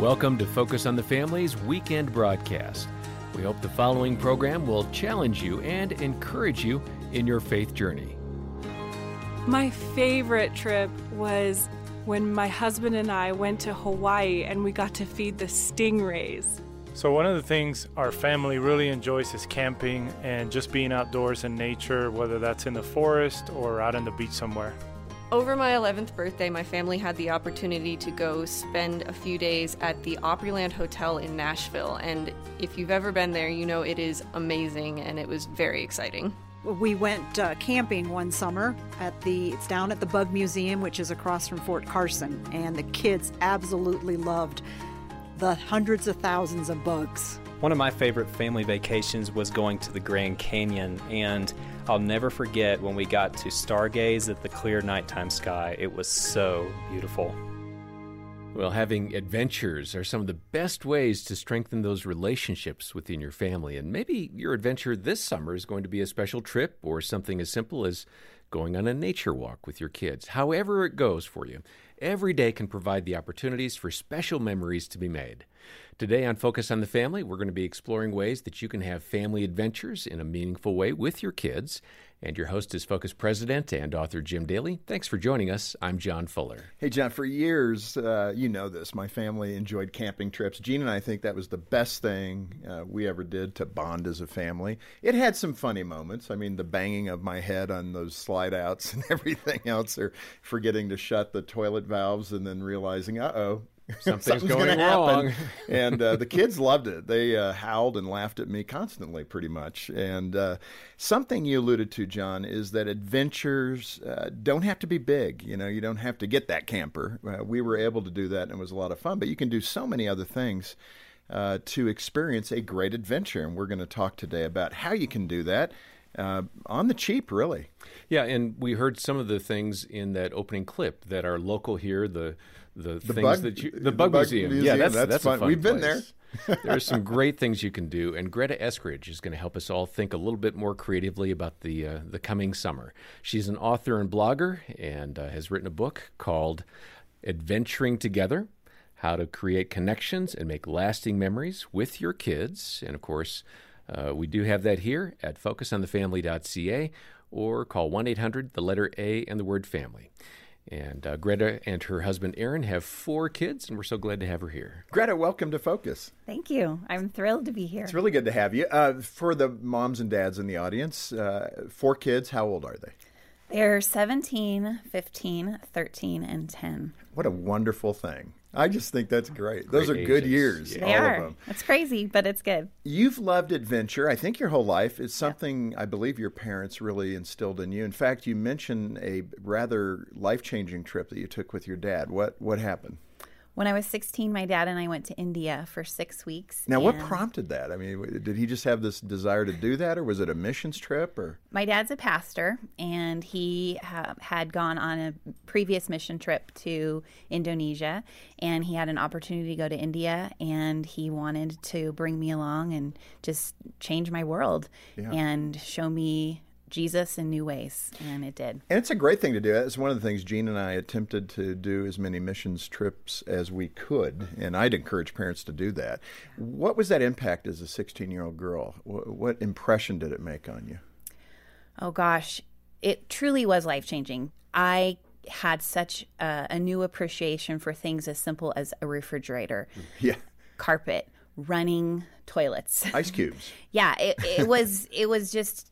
Welcome to Focus on the Family's weekend broadcast. We hope the following program will challenge you and encourage you in your faith journey. My favorite trip was when my husband and I went to Hawaii and we got to feed the stingrays. So, one of the things our family really enjoys is camping and just being outdoors in nature, whether that's in the forest or out on the beach somewhere. Over my 11th birthday, my family had the opportunity to go spend a few days at the Opryland Hotel in Nashville. And if you've ever been there, you know it is amazing and it was very exciting. We went uh, camping one summer at the it's down at the Bug Museum, which is across from Fort Carson, and the kids absolutely loved the hundreds of thousands of bugs. One of my favorite family vacations was going to the Grand Canyon, and I'll never forget when we got to stargaze at the clear nighttime sky. It was so beautiful. Well, having adventures are some of the best ways to strengthen those relationships within your family. And maybe your adventure this summer is going to be a special trip or something as simple as going on a nature walk with your kids. However, it goes for you, every day can provide the opportunities for special memories to be made. Today on Focus on the Family, we're going to be exploring ways that you can have family adventures in a meaningful way with your kids. And your host is Focus President and author Jim Daly. Thanks for joining us. I'm John Fuller. Hey, John, for years, uh, you know this, my family enjoyed camping trips. Jean and I think that was the best thing uh, we ever did to bond as a family. It had some funny moments. I mean, the banging of my head on those slide outs and everything else, or forgetting to shut the toilet valves and then realizing, uh oh, Something's, Something's going wrong. and uh, the kids loved it. They uh, howled and laughed at me constantly, pretty much. And uh, something you alluded to, John, is that adventures uh, don't have to be big. You know, you don't have to get that camper. Uh, we were able to do that, and it was a lot of fun. But you can do so many other things. Uh, to experience a great adventure. And we're going to talk today about how you can do that uh, on the cheap, really. Yeah, and we heard some of the things in that opening clip that are local here. The the, the things bug, that you the, the bug, bug museum. museum. Yeah, that's that's, that's fun. fun We've been there. there are some great things you can do, and Greta Eskridge is going to help us all think a little bit more creatively about the uh, the coming summer. She's an author and blogger, and uh, has written a book called "Adventuring Together." How to create connections and make lasting memories with your kids. And of course, uh, we do have that here at focusonthefamily.ca or call 1 800, the letter A, and the word family. And uh, Greta and her husband Aaron have four kids, and we're so glad to have her here. Greta, welcome to Focus. Thank you. I'm thrilled to be here. It's really good to have you. Uh, for the moms and dads in the audience, uh, four kids, how old are they? They're 17, 15, 13, and 10. What a wonderful thing. I just think that's great. Those Great are good ages. years. Yeah. They all are. of them. It's crazy, but it's good. You've loved adventure, I think, your whole life. It's something I believe your parents really instilled in you. In fact, you mentioned a rather life changing trip that you took with your dad. What what happened? When I was 16, my dad and I went to India for six weeks. Now, what prompted that? I mean, did he just have this desire to do that, or was it a missions trip? Or My dad's a pastor, and he ha- had gone on a previous mission trip to Indonesia, and he had an opportunity to go to India, and he wanted to bring me along and just change my world Yeah. and show me Jesus in new ways, and it did. And it's a great thing to do. It's one of the things Jean and I attempted to do as many missions trips as we could, and I'd encourage parents to do that. What was that impact as a 16 year old girl? What, impression did it make on you? Oh gosh, it truly was life changing. I had such a, a new appreciation for things as simple as a refrigerator, Yeah, carpet, running toilets. ice cubes. yeah, it, it was it was just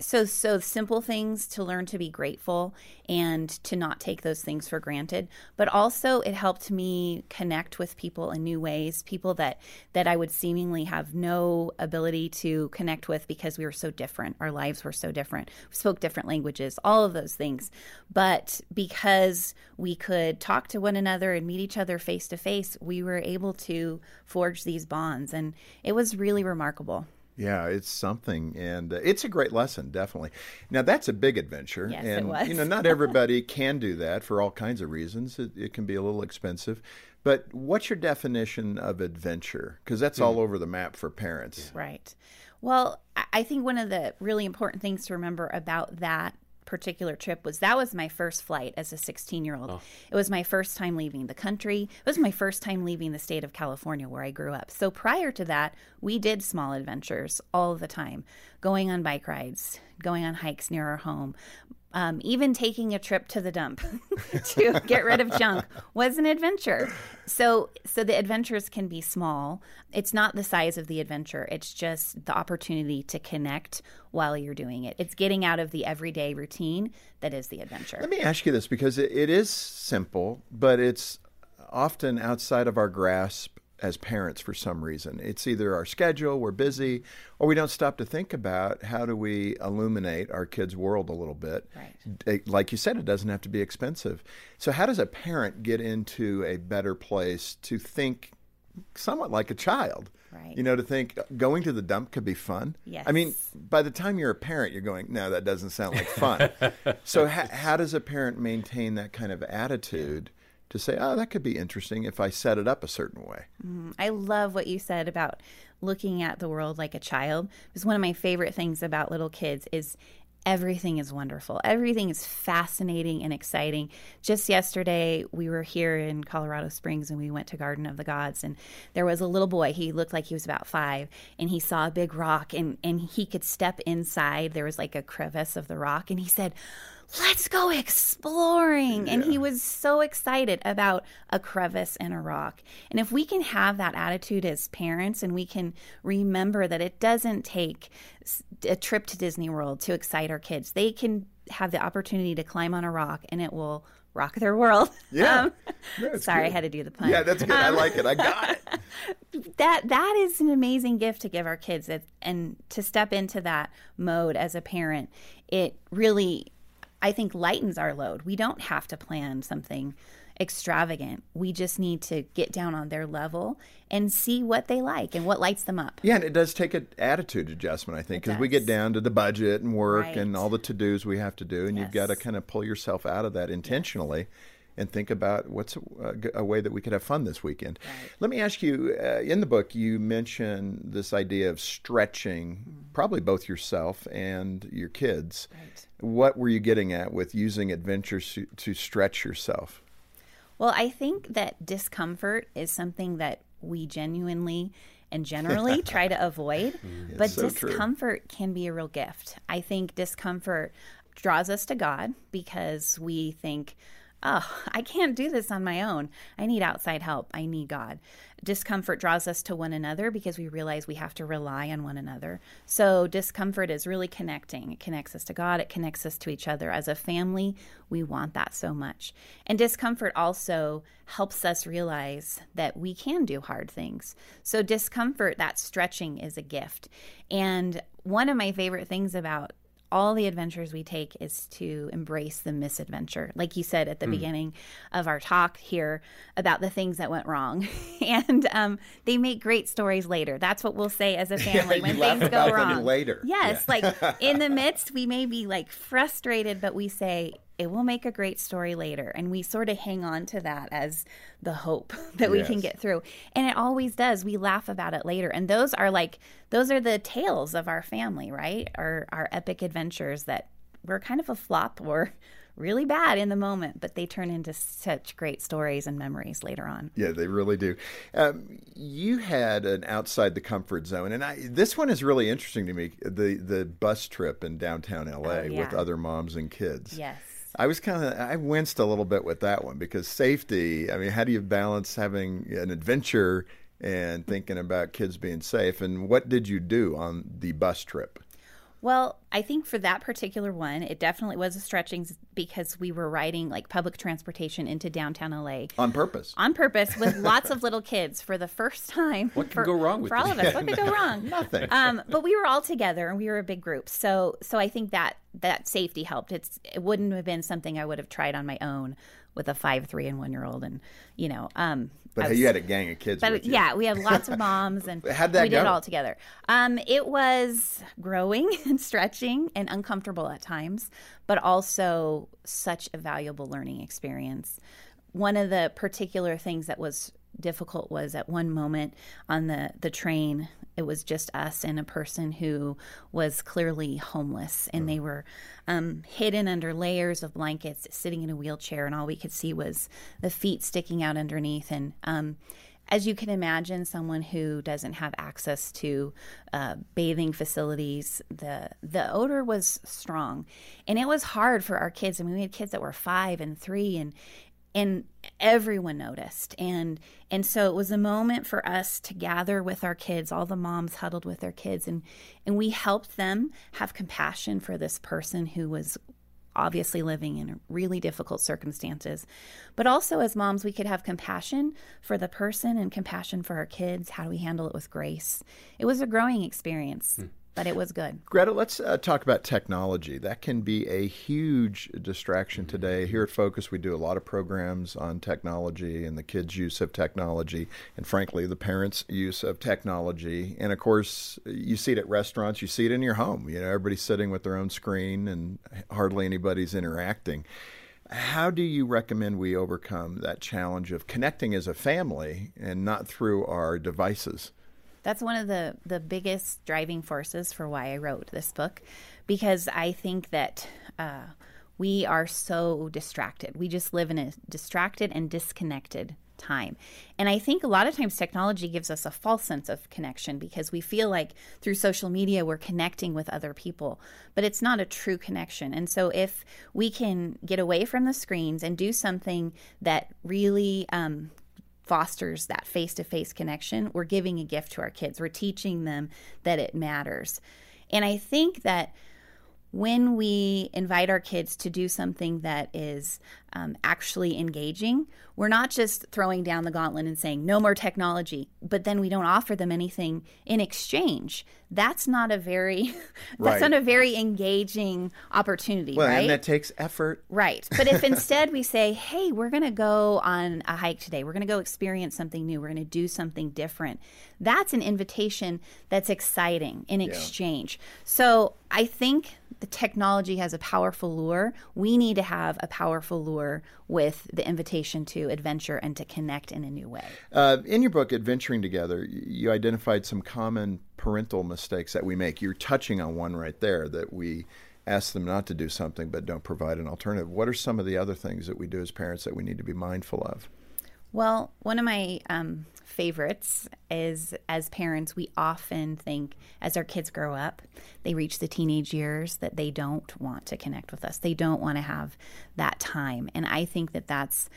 so so simple things to learn to be grateful and to not take those things for granted. But also it helped me connect with people in new ways people that that I would seemingly have no ability to connect with because we were so different. Our lives were so different. We spoke different languages all of those things. But because we could talk to one another and meet each other face to face we were able to forge these bonds. And it was really remarkable Yeah, it's something, and uh, it's a great lesson, definitely. Now that's a big adventure, Yes, it and was. you know not everybody can do that for all kinds of reasons. It, it can be a little expensive, but what's your definition of adventure? Because that's all over the map for parents. Right. Well, I think one of the really important things to remember about that particular trip was that was my first flight as a 16 year old. It was my first time leaving the country. It was my first time leaving the state of California where I grew up. So prior to that, we did small adventures all the time, going on bike rides, going on hikes near our home. Um, even taking a trip to the dump to get rid of junk was an adventure. So, so the adventures can be small. It's not the size of the adventure. It's just the opportunity to connect while you're doing it. It's getting out of the everyday routine that is the adventure. Let me ask you this because it, it is simple, but it's often outside of our grasp as parents for some reason. It's either our schedule, we're busy, or we don't stop to think about how do we illuminate our kids' world a little bit. Right. Like you said, it doesn't have to be expensive. So, how does a parent get into a better place to think somewhat like a child? Right. You know, to think going to the dump could be fun. Yes. I mean, by the time you're a parent, you're going, no, that doesn't sound like fun. so, ha- how does a parent maintain that kind of attitude? To say, oh, that could be interesting if I set it up a certain way. Mm, I love what you said about looking at the world like a child. Because one of my favorite things about little kids is everything is wonderful. Everything is fascinating and exciting. Just yesterday, we were here in Colorado Springs and we went to Garden of the Gods. And there was a little boy, he looked like he was about five, and he saw a big rock and, and he could step inside. There was like a crevice of the rock. And he said, let's go exploring. Yeah. And he was so excited about a crevice and a rock. And if we can have that attitude as parents and we can remember that it doesn't take a trip to Disney World to excite our kids, they can have the opportunity to climb on a rock and it will rock their world. Yeah. Um, sorry, good. I had to do the pun. Yeah, that's good. Um, I like it. I got it. that that is an amazing gift to give our kids and to step into that mode as a parent. It really I think lightens our load. We don't have to plan something extravagant. We just need to get down on their level and see what they like and what lights them up. Yeah, and it does take an attitude adjustment, I think, because we get down to the budget and work Right. and all the to dos we have to do, and you've got to kind of pull yourself out of that intentionally. And think about what's a way that we could have fun this weekend. Let me ask you uh, in the book, you mention this idea of stretching, probably both yourself and your kids. Right. What were you getting at with using adventures to, to stretch yourself? Well, I think that discomfort is something that we genuinely and generally try to avoid, but so true. discomfort can be a real gift. I think discomfort draws us to God because we think, oh, I can't do this on my own. I need outside help. I need God. Discomfort draws us to one another because we realize we have to rely on one another. So, discomfort is really connecting. It connects us to God, it connects us to each other. As a family, we want that so much. And discomfort also helps us realize that we can do hard things. So, discomfort, that stretching is a gift. And one of my favorite things about all the adventures we take is to embrace the misadventure. Like you said at the beginning of our talk here about the things that went wrong. and um, they make great stories later. That's what we'll say as a family when things go wrong. later. Yes, like in the midst, we may be like frustrated, but we say, it will make a great story later. And we sort of hang on to that as the hope that we can get through. And it always does. We laugh about it later. And those are like, those are the tales of our family, right? Our, our epic adventures that were kind of a flop or really bad in the moment, but they turn into such great stories and memories later on. Yeah, they really do. Um, you had an outside the comfort zone, and I, this one is really interesting to me. The the bus trip in downtown LA Oh, yeah. with other moms and kids. Yes. I was kind of I winced a little bit with that one because safety. I mean, how do you balance having an adventure and thinking about kids being safe? And what did you do on the bus trip? Well, I think for that particular one, it definitely was a stretching because we were riding like public transportation into downtown LA On purpose. on purpose with lots of little kids for the first time. What could for, go wrong with for all this? of us? What could go wrong? Nothing. Um, but we were all together and we were a big group, so so I think that that safety helped. It's it wouldn't have been something I would have tried on my own with a five, three, and one year old, and you know, um, But was- you had a gang of kids but yeah, we had lots of moms, and How'd that we did it all together. Um, it was growing and stretching and uncomfortable at times, but also such a valuable learning experience. One of the particular things that was difficult was at one moment on the the train it was just us and a person who was clearly homeless and they were um, hidden under layers of blankets sitting in a wheelchair and all we could see was the feet sticking out underneath. And um, as you can imagine, someone who doesn't have access to uh, bathing facilities, the the odor was strong, and it was hard for our kids. I mean, we had kids that were five and three, and and everyone noticed. And and so it was a moment for us to gather with our kids all the moms huddled with their kids and and we helped them have compassion for this person who was obviously living in really difficult circumstances. But also as moms we could have compassion for the person and compassion for our kids. How do we handle it with grace? It was a growing experience. Hmm but it was good. Greta, let's uh, talk about technology. That can be a huge distraction today. Here at Focus, we do a lot of programs on technology and the kids' use of technology, and frankly, the parents' use of technology. And of course, you see it at restaurants, you see it in your home. You know, everybody's sitting with their own screen and hardly anybody's interacting. How do you recommend we overcome that challenge of connecting as a family and not through our devices? That's one of the, the biggest driving forces for why I wrote this book, because I think that uh, we are so distracted. We just live in a distracted and disconnected time. And I think a lot of times technology gives us a false sense of connection because we feel like through social media we're connecting with other people, but it's not a true connection. And so if we can get away from the screens and do something that really um, fosters that face to face connection, we're giving a gift to our kids. We're teaching them that it matters. And I think that when we invite our kids to do something that is um, actually engaging, we're not just throwing down the gauntlet and saying no more technology, but then we don't offer them anything in exchange. That's not a very that's right. not a very engaging opportunity, well, right? And that takes effort. Right. But if instead we say, "Hey, we're going to go on a hike today. We're going to go experience something new. We're going to do something different." That's an invitation that's exciting in exchange. Yeah. So, I think the technology has a powerful lure. We need to have a powerful lure with the invitation to adventure and to connect in a new way. Uh, in your book, Adventuring Together, you identified some common parental mistakes that we make. You're touching on one right there that we ask them not to do something but don't provide an alternative. What are some of the other things that we do as parents that we need to be mindful of? Well, one of my um, favorites is as parents, we often think as our kids grow up, they reach the teenage years that they don't want to connect with us. They don't want to have that time. And I think that that's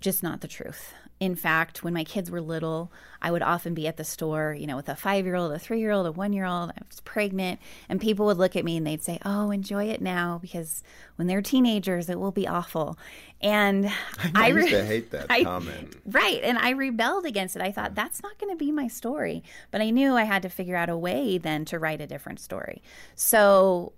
just not the truth. In fact, when my kids were little, I would often be at the store, you know, with a five year old, a three year old, a one year old. I was pregnant, and people would look at me and they'd say, Oh, enjoy it now because when they're teenagers, it will be awful. And I, I used re- to hate that I, comment. Right. And I rebelled against it. I thought, mm. that's not going to be my story. But I knew I had to figure out a way then to write a different story. So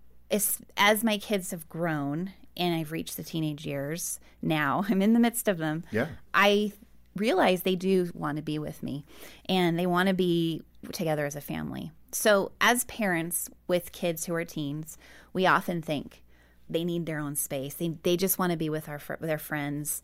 as my kids have grown and I've reached the teenage years now, I'm in the midst of them. Yeah. I realize they do want to be with me and they want to be together as a family. So, as parents with kids who are teens, we often think they need their own space. They, they just want to be with our with their friends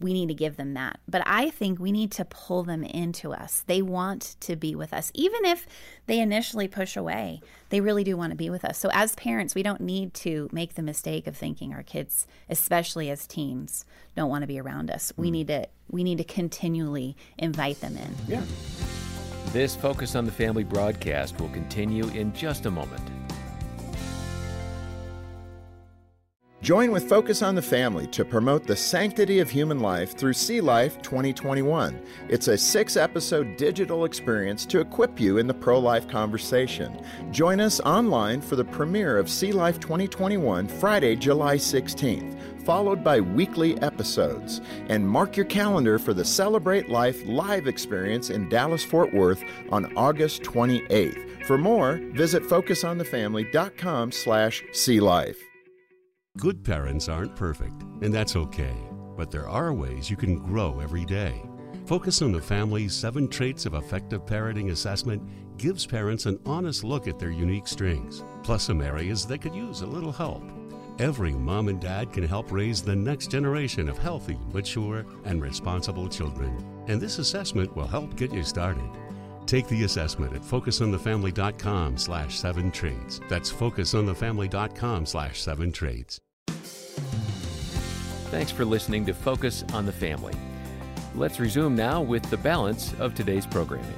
we need to give them that. But I think we need to pull them into us. They want to be with us. Even if they initially push away, they really do want to be with us. So as parents, we don't need to make the mistake of thinking our kids, especially as teens, don't want to be around us. We hmm. need to we need to continually invite them in. Yeah. This Focus on the Family broadcast will continue in just a moment. Join with Focus on the Family to promote the sanctity of human life through See Life 2021. It's a six episode digital experience to equip you in the pro life conversation. Join us online for the premiere of See Life 2021 Friday, July 16th, followed by weekly episodes. And mark your calendar for the Celebrate Life live experience in Dallas Fort Worth on August 28th. For more, visit focusonthefamily.com slash see life. Good parents aren't perfect, and that's okay. But there are ways you can grow every day. Focus on the Family's Seven Traits of Effective Parenting assessment gives parents an honest look at their unique strengths, plus some areas that could use a little help. Every mom and dad can help raise the next generation of healthy, mature, and responsible children. And this assessment will help get you started. Take the assessment at focusonthefamily.com slash seven traits. That's focusonthefamily.com slash seven traits. Thanks for listening to Focus on the Family. Let's resume now with the balance of today's programming.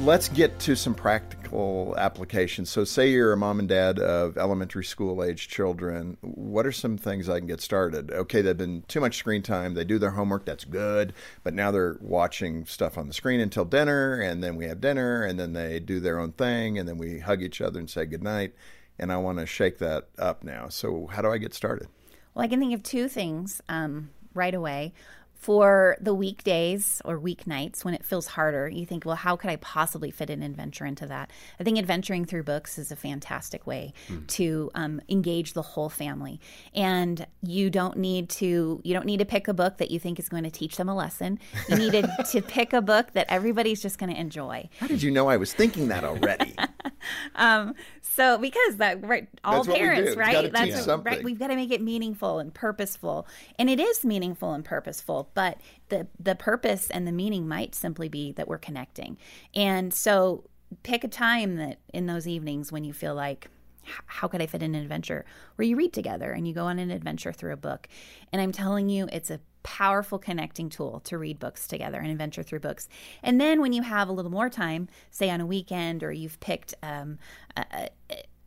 Let's get to some practical applications. So, say you're a mom and dad of elementary school age children. What are some things I can get started? Okay, they've been too much screen time. They do their homework, that's good. But now they're watching stuff on the screen until dinner, and then we have dinner, and then they do their own thing, and then we hug each other and say goodnight. And I want to shake that up now. So, how do I get started? Well, I can think of two things um, right away. For the weekdays or weeknights when it feels harder, you think, well, how could I possibly fit an adventure into that? I think adventuring through books is a fantastic way mm. to um, engage the whole family. And you don't need to you don't need to pick a book that you think is going to teach them a lesson. You need to, to pick a book that everybody's just going to enjoy. How did you know I was thinking that already? um, so because that right, all That's parents, right? That's a, right. We've got to make it meaningful and purposeful, and it is meaningful and purposeful but the the purpose and the meaning might simply be that we're connecting. And so pick a time that in those evenings when you feel like how could I fit in an adventure where you read together and you go on an adventure through a book. And I'm telling you, it's a powerful connecting tool to read books together and adventure through books. And then when you have a little more time, say on a weekend or you've picked um, a,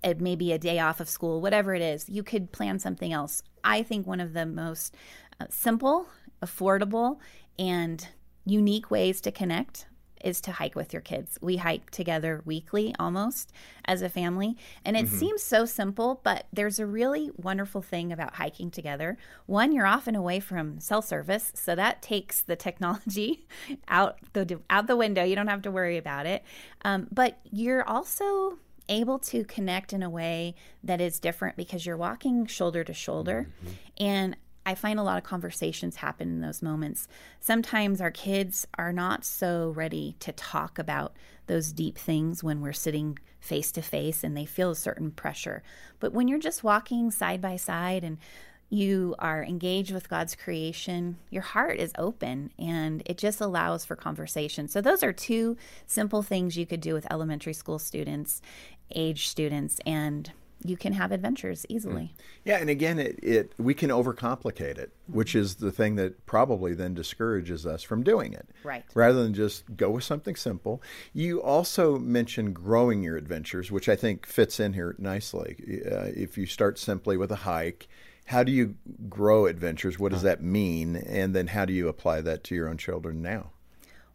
a, maybe a day off of school, whatever it is, you could plan something else. I think one of the most uh, simple affordable, and unique ways to connect is to hike with your kids. We hike together weekly almost as a family. And it mm-hmm. seems so simple, but there's a really wonderful thing about hiking together. One, you're often away from cell service, so that takes the technology out the out the window. You don't have to worry about it. Um, but you're also able to connect in a way that is different because you're walking shoulder to shoulder. Mm-hmm. And I find a lot of conversations happen in those moments. Sometimes our kids are not so ready to talk about those deep things when we're sitting face to face and they feel a certain pressure. But when you're just walking side by side and you are engaged with God's creation, your heart is open and it just allows for conversation. So, those are two simple things you could do with elementary school students, age students, and you can have adventures easily. Mm. Yeah, and again, it, it we can overcomplicate it, which is the thing that probably then discourages us from doing it. Right. Rather than just go with something simple. You also mentioned growing your adventures, which I think fits in here nicely. Uh, if you start simply with a hike, how do you grow adventures? What does that mean? And then how do you apply that to your own children now?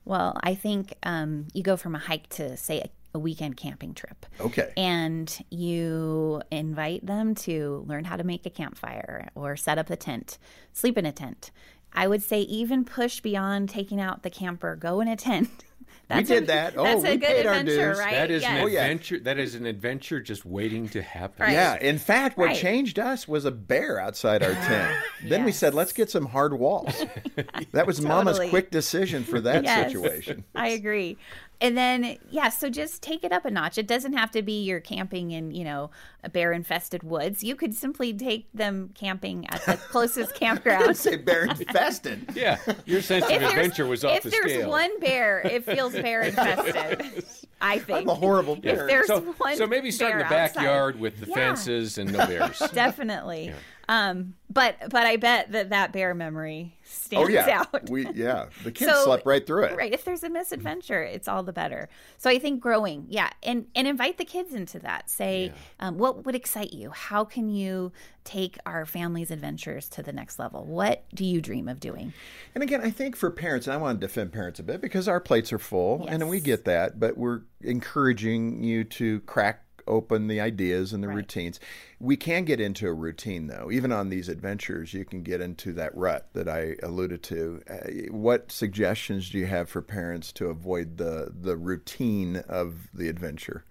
Well, I think um, you go from a hike to, say, a a weekend camping trip. Okay. And you invite them to learn how to make a campfire or set up a tent, sleep in a tent. I would say even push beyond taking out the camper, go in a tent. That's we did a, that. Oh, that's we a good paid adventure, our dues. right? That is yes. an Oh, yeah. adventure. That is an adventure just waiting to happen. Right. Yeah, in fact, what Right. changed us was a bear outside our tent. Then we said, let's get some hard walls. that was Mama's quick decision for that Yes. situation. I agree. And then, yeah, so just take it up a notch. It doesn't have to be you're camping in, you know, a bear infested woods. You could simply take them camping at the closest campground. didn't say bear infested. Yeah, your sense of If adventure was off if the there's scale. one bear, it feels bear infested. I think. I'm a horrible If there's so, one so maybe start in the bear outside. backyard with the Yeah. fences and no bears. Definitely. Um, but but I bet that that bear memory Oh stands yeah, out. we yeah. The kids So- slept right through it. Right. If there's a misadventure, it's all the better. So I think growing, yeah, and and invite the kids into that. Say, um, what would excite you? How can you take our family's adventures to the next level? What do you dream of doing? And again, I think for parents, and I want to defend parents a bit because our plates are full, and we get that, but we're encouraging you to crack open the ideas and the Right. routines. We can get into a routine, though. Even on these adventures, you can get into that rut that I alluded to. Uh, what suggestions do you have for parents to avoid the the routine of the adventure?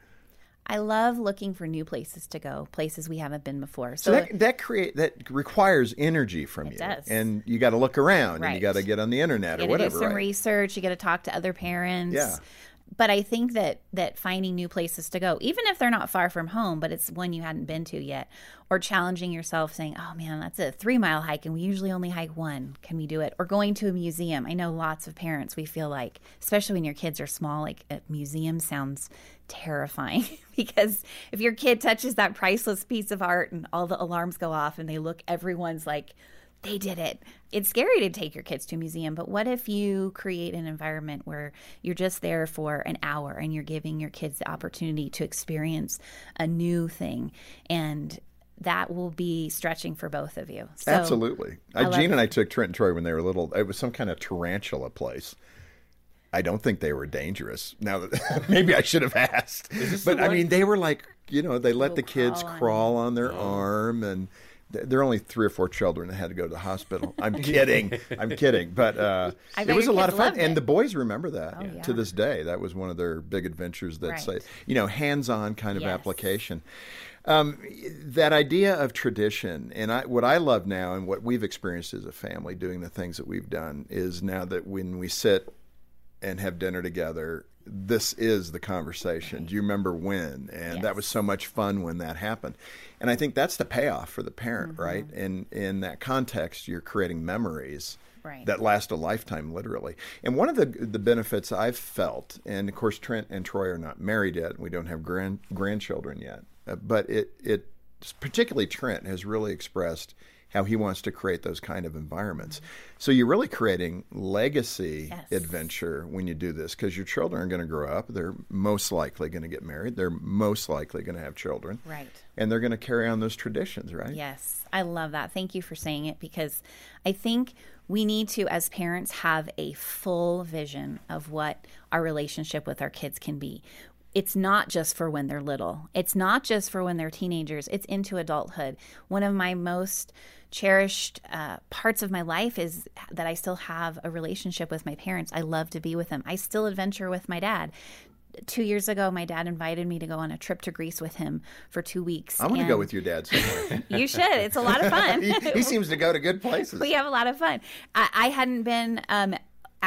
I love looking for new places to go, places we haven't been before. So, So that that create that requires energy from It you, does. and you got to look around, and you got to get on the internet you or to do whatever. some right? research. You got to talk to other parents. Yeah. But I think that that finding new places to go, even if they're not far from home, but it's one you hadn't been to yet, or challenging yourself, saying, "Oh man, that's a three mile hike, and we usually only hike one. Can we do it?" Or going to a museum. I know lots of parents. We feel like, especially when your kids are small, like a museum sounds terrifying because if your kid touches that priceless piece of art and all the alarms go off and they look, everyone's like they did it. It's scary to take your kids to a museum, but what if you create an environment where you're just there for an hour and you're giving your kids the opportunity to experience a new thing and that will be stretching for both of you. So, Absolutely. Uh, Jean and I took Trent and Troy when they were little. It was some kind of tarantula place. I don't think they were dangerous. Now that maybe I should have asked, but I mean they were like you know they let the kids crawl on, crawl on their oh. arm and there are only three or four children that had to go to the hospital. I'm kidding. I'm kidding. But uh, it was a lot of fun. And the boys remember that oh, yeah. to this day. That was one of their big adventures that right. say, you know, hands on kind of yes. application. Um, that idea of tradition, and I, what I love now and what we've experienced as a family doing the things that we've done is now that when we sit and have dinner together, this is the conversation. Do you remember when? And yes. that was so much fun when that happened. And I think that's the payoff for the parent, mm-hmm. right? And in that context, you're creating memories. Right. That last a lifetime, literally. And one of the the benefits I've felt, and of course Trent and Troy are not married yet, and we don't have grand grandchildren yet, uh, but it it particularly Trent has really expressed how he wants to create those kind of environments. So you're really creating legacy yes. adventure when you do this because your children are going to grow up. They're most likely going to get married. They're most likely going to have children. Right. And they're going to carry on those traditions, right? Yes. I love that. Thank you for saying it because I think we need to, as parents, have a full vision of what our relationship with our kids can be it's not just for when they're little. It's not just for when they're teenagers. It's into adulthood. One of my most cherished uh, parts of my life is that I still have a relationship with my parents. I love to be with them. I still adventure with my dad. Two years ago, my dad invited me to go on a trip to Greece with him for two weeks. I want to go with your dad somewhere. you should. It's a lot of fun. he, he, seems to go to good places. We have a lot of fun. I, I hadn't been um,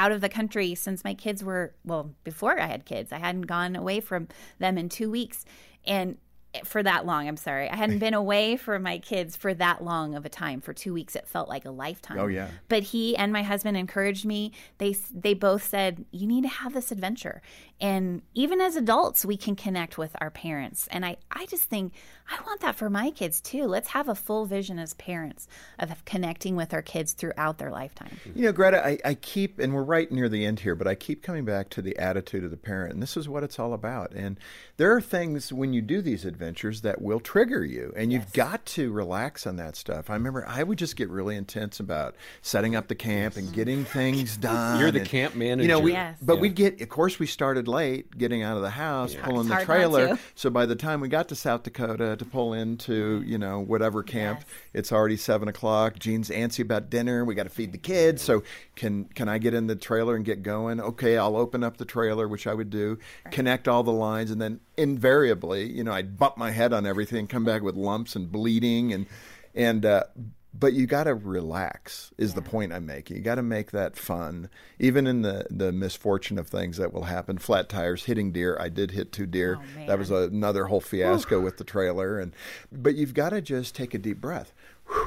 out of the country since my kids were well before I had kids. I hadn't gone away from them in two weeks, and for that long. I'm sorry. I hadn't been away from my kids for that long of a time. For 2 weeks it felt like a lifetime. Oh yeah. But he and my husband encouraged me. They they both said, "You need to have this adventure." And even as adults, we can connect with our parents. And I I just think I want that for my kids too. Let's have a full vision as parents of connecting with our kids throughout their lifetime. You know, Greta, I, I keep and we're right near the end here, but I keep coming back to the attitude of the parent. And this is what it's all about. And there are things when you do these adventures that will trigger you, and you've got to relax on that stuff. I remember I would just get really intense about setting up the camp and getting things done. You're the and, camp manager. You know, we, yes. but yeah. we'd get, of course, we started late getting out of the house, yeah. pulling the trailer. So by the time we got to South Dakota to pull into, you know, whatever camp, yes. it's already seven o'clock. Jean's antsy about dinner. We got to feed the kids. So can can I get in the trailer and get going? Okay, I'll open up the trailer, which I would do, right. connect all the lines, and then invariably, you know, I'd bump my head on everything, come back with lumps and bleeding, and and uh, but you got to relax is yeah. the point i'm making you got to make that fun even in the the misfortune of things that will happen flat tires hitting deer i did hit two deer oh, that was another whole fiasco Ooh. with the trailer and but you've got to just take a deep breath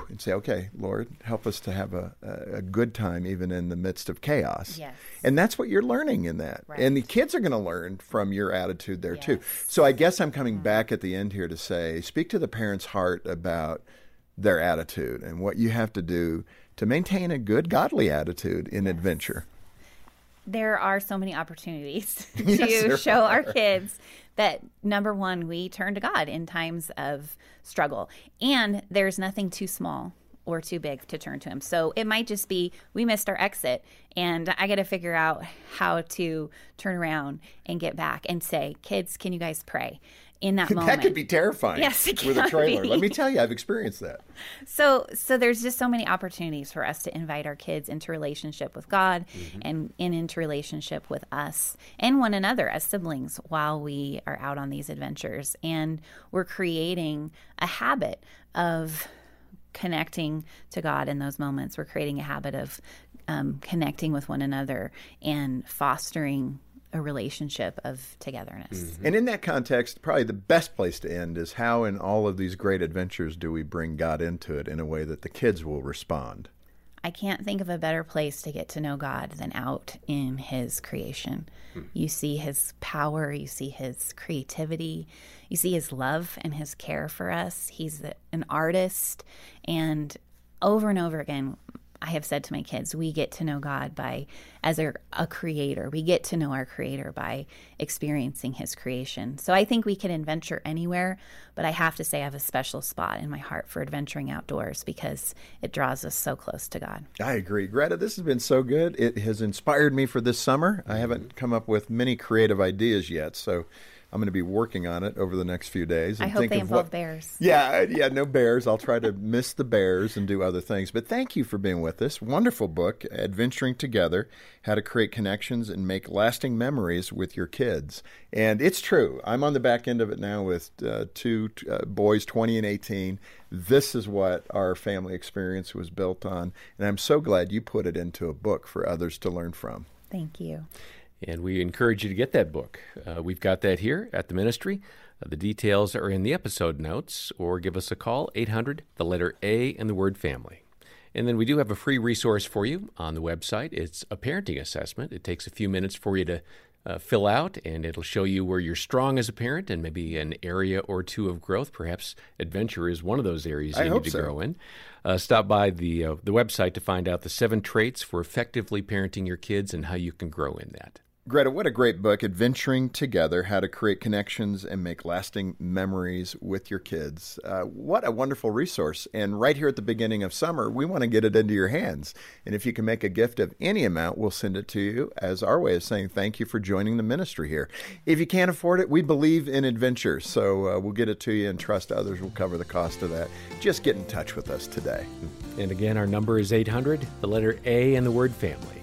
and say, okay, Lord, help us to have a, a good time even in the midst of chaos. Yes. And that's what you're learning in that. Right. And the kids are going to learn from your attitude there yes. too. So I guess I'm coming mm-hmm. back at the end here to say, speak to the parent's heart about their attitude and what you have to do to maintain a good, godly attitude in yes. adventure. There are so many opportunities to show are. our kids that number one, we turn to God in times of struggle. And there's nothing too small or too big to turn to him. So it might just be we missed our exit and I got to figure out how to turn around and get back and say, "Kids, can you guys pray?" in that moment. that could be terrifying. Yes, with a trailer. Be. Let me tell you, I've experienced that. So, so there's just so many opportunities for us to invite our kids into relationship with God mm-hmm. and, and into relationship with us and one another as siblings while we are out on these adventures. And we're creating a habit of connecting to God in those moments. We're creating a habit of um, connecting with one another and fostering a relationship of togetherness. Mm-hmm. And in that context, probably the best place to end is how, in all of these great adventures, do we bring God into it in a way that the kids will respond? I can't think of a better place to get to know God than out in His creation. Hmm. You see His power, you see His creativity, you see His love and His care for us. He's an artist. And over and over again, I have said to my kids, we get to know God by as a, a, creator. We get to know our creator by experiencing his creation. So I think we can adventure anywhere, but I have to say I have a special spot in my heart for adventuring outdoors because it draws us so close to God. I agree. Greta, this has been so good. It has inspired me for this summer. I haven't come up with many creative ideas yet, so I'm going to be working on it over the next few days. I hope they involve what, bears. Yeah, yeah, no bears. I'll try to miss the bears and do other things. But thank you for being with us. Wonderful book, Adventuring Together How to Create Connections and Make Lasting Memories with Your Kids. And it's true. I'm on the back end of it now with uh, two uh, boys, 20 and 18. This is what our family experience was built on. And I'm so glad you put it into a book for others to learn from. Thank you. And we encourage you to get that book. Uh, we've got that here at the ministry. Uh, the details are in the episode notes, or give us a call, 800, the letter A, and the word family. And then we do have a free resource for you on the website. It's a parenting assessment. It takes a few minutes for you to uh, fill out, and it'll show you where you're strong as a parent and maybe an area or two of growth. Perhaps adventure is one of those areas you I need to so. grow in. Uh, stop by the uh, the website to find out the seven traits for effectively parenting your kids and how you can grow in that. Greta, what a great book, Adventuring Together How to Create Connections and Make Lasting Memories with Your Kids. Uh, what a wonderful resource. And right here at the beginning of summer, we want to get it into your hands. And if you can make a gift of any amount, we'll send it to you as our way of saying thank you for joining the ministry here. If you can't afford it, we believe in adventure. So uh, we'll get it to you and trust others will cover the cost of that. Just get in touch with us today. And again, our number is 800, the letter A, and the word family.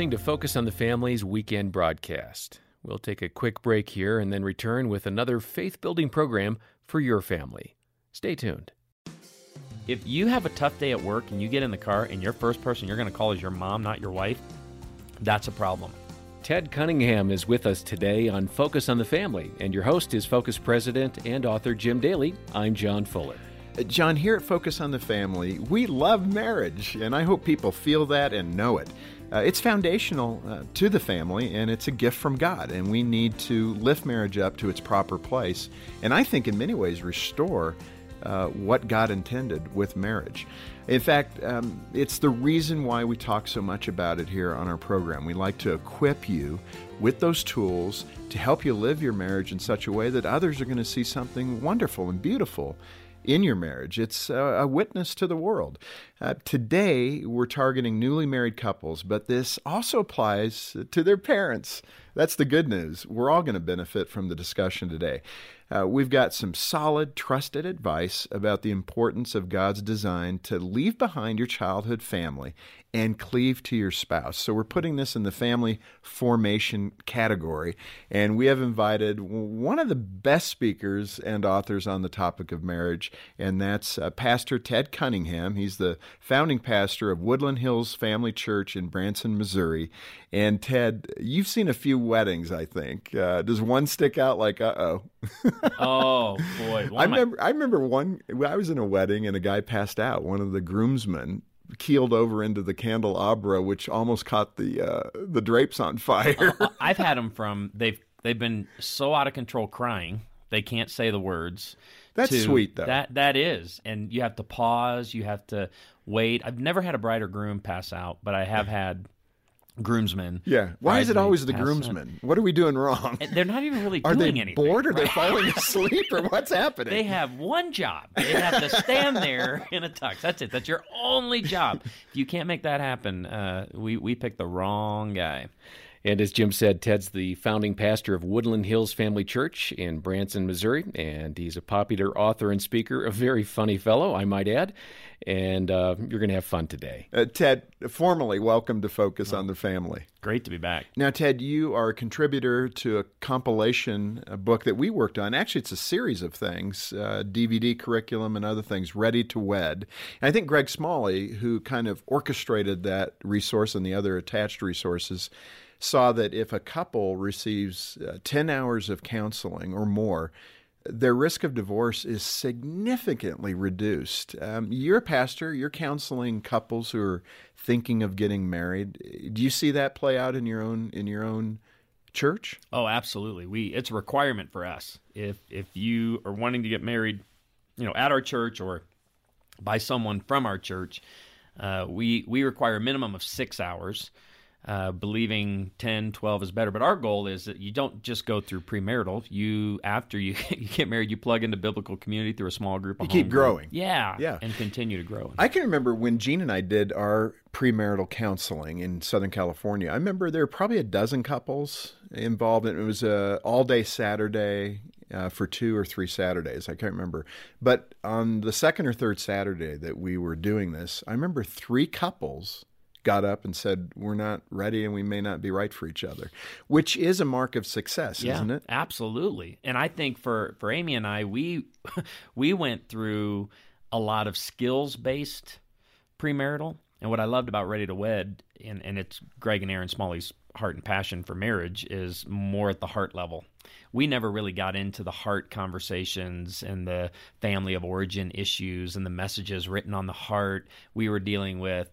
Listening to Focus on the Family's weekend broadcast. We'll take a quick break here and then return with another faith building program for your family. Stay tuned. If you have a tough day at work and you get in the car and your first person you're going to call is your mom, not your wife, that's a problem. Ted Cunningham is with us today on Focus on the Family, and your host is Focus President and author Jim Daly. I'm John Fuller. Uh, John, here at Focus on the Family, we love marriage, and I hope people feel that and know it. Uh, it's foundational uh, to the family and it's a gift from God, and we need to lift marriage up to its proper place. And I think, in many ways, restore uh, what God intended with marriage. In fact, um, it's the reason why we talk so much about it here on our program. We like to equip you with those tools to help you live your marriage in such a way that others are going to see something wonderful and beautiful in your marriage. It's a, witness to the world. Uh, today, we're targeting newly married couples, but this also applies to their parents. That's the good news. We're all going to benefit from the discussion today. Uh, we've got some solid, trusted advice about the importance of God's design to leave behind your childhood family and cleave to your spouse. So we're putting this in the family formation category. And we have invited one of the best speakers and authors on the topic of marriage, and that's uh, Pastor Ted Cunningham. He's the founding pastor of Woodland Hills Family Church in Branson, Missouri. And Ted, you've seen a few weddings, I think. Uh, does one stick out like, uh oh? oh boy! I remember. I... I remember one. I was in a wedding and a guy passed out. One of the groomsmen keeled over into the candelabra, which almost caught the uh, the drapes on fire. Uh, I've had them from they've they've been so out of control crying they can't say the words. That's to, sweet though. That that is, and you have to pause. You have to wait. I've never had a bride or groom pass out, but I have had groomsmen. Yeah. Why is it always the groomsmen? What are we doing wrong? And they're not even really Are they doing anything. bored or they're right? falling asleep or what's happening? They have one job. They have to stand there in a tux. That's it. That's your only job. If you can't make that happen, uh, we we picked the wrong guy. And as Jim said, Ted's the founding pastor of Woodland Hills Family Church in Branson, Missouri, and he's a popular author and speaker, a very funny fellow, I might add. And uh, you're going to have fun today. Uh, Ted, formally welcome to Focus on the Family. Great to be back. Now, Ted, you are a contributor to a compilation a book that we worked on. Actually, it's a series of things uh, DVD curriculum and other things, Ready to Wed. And I think Greg Smalley, who kind of orchestrated that resource and the other attached resources, saw that if a couple receives uh, 10 hours of counseling or more, their risk of divorce is significantly reduced. Um, you're a pastor, you're counseling couples who are thinking of getting married. Do you see that play out in your own in your own church? Oh, absolutely. We it's a requirement for us. If if you are wanting to get married, you know, at our church or by someone from our church, uh, we we require a minimum of six hours. Uh, believing 10, 12 is better. But our goal is that you don't just go through premarital. You, after you, you get married, you plug into biblical community through a small group. Of You keep home group. growing. Yeah. Yeah. And continue to grow. I can remember when Jean and I did our premarital counseling in Southern California. I remember there were probably a dozen couples involved. And it was a all day Saturday uh, for two or three Saturdays. I can't remember. But on the second or third Saturday that we were doing this, I remember three couples got up and said, We're not ready and we may not be right for each other, which is a mark of success, yeah, isn't it? Absolutely. And I think for for Amy and I, we we went through a lot of skills based premarital. And what I loved about Ready to Wed, and, and it's Greg and Erin Smalley's heart and passion for marriage, is more at the heart level. We never really got into the heart conversations and the family of origin issues and the messages written on the heart. We were dealing with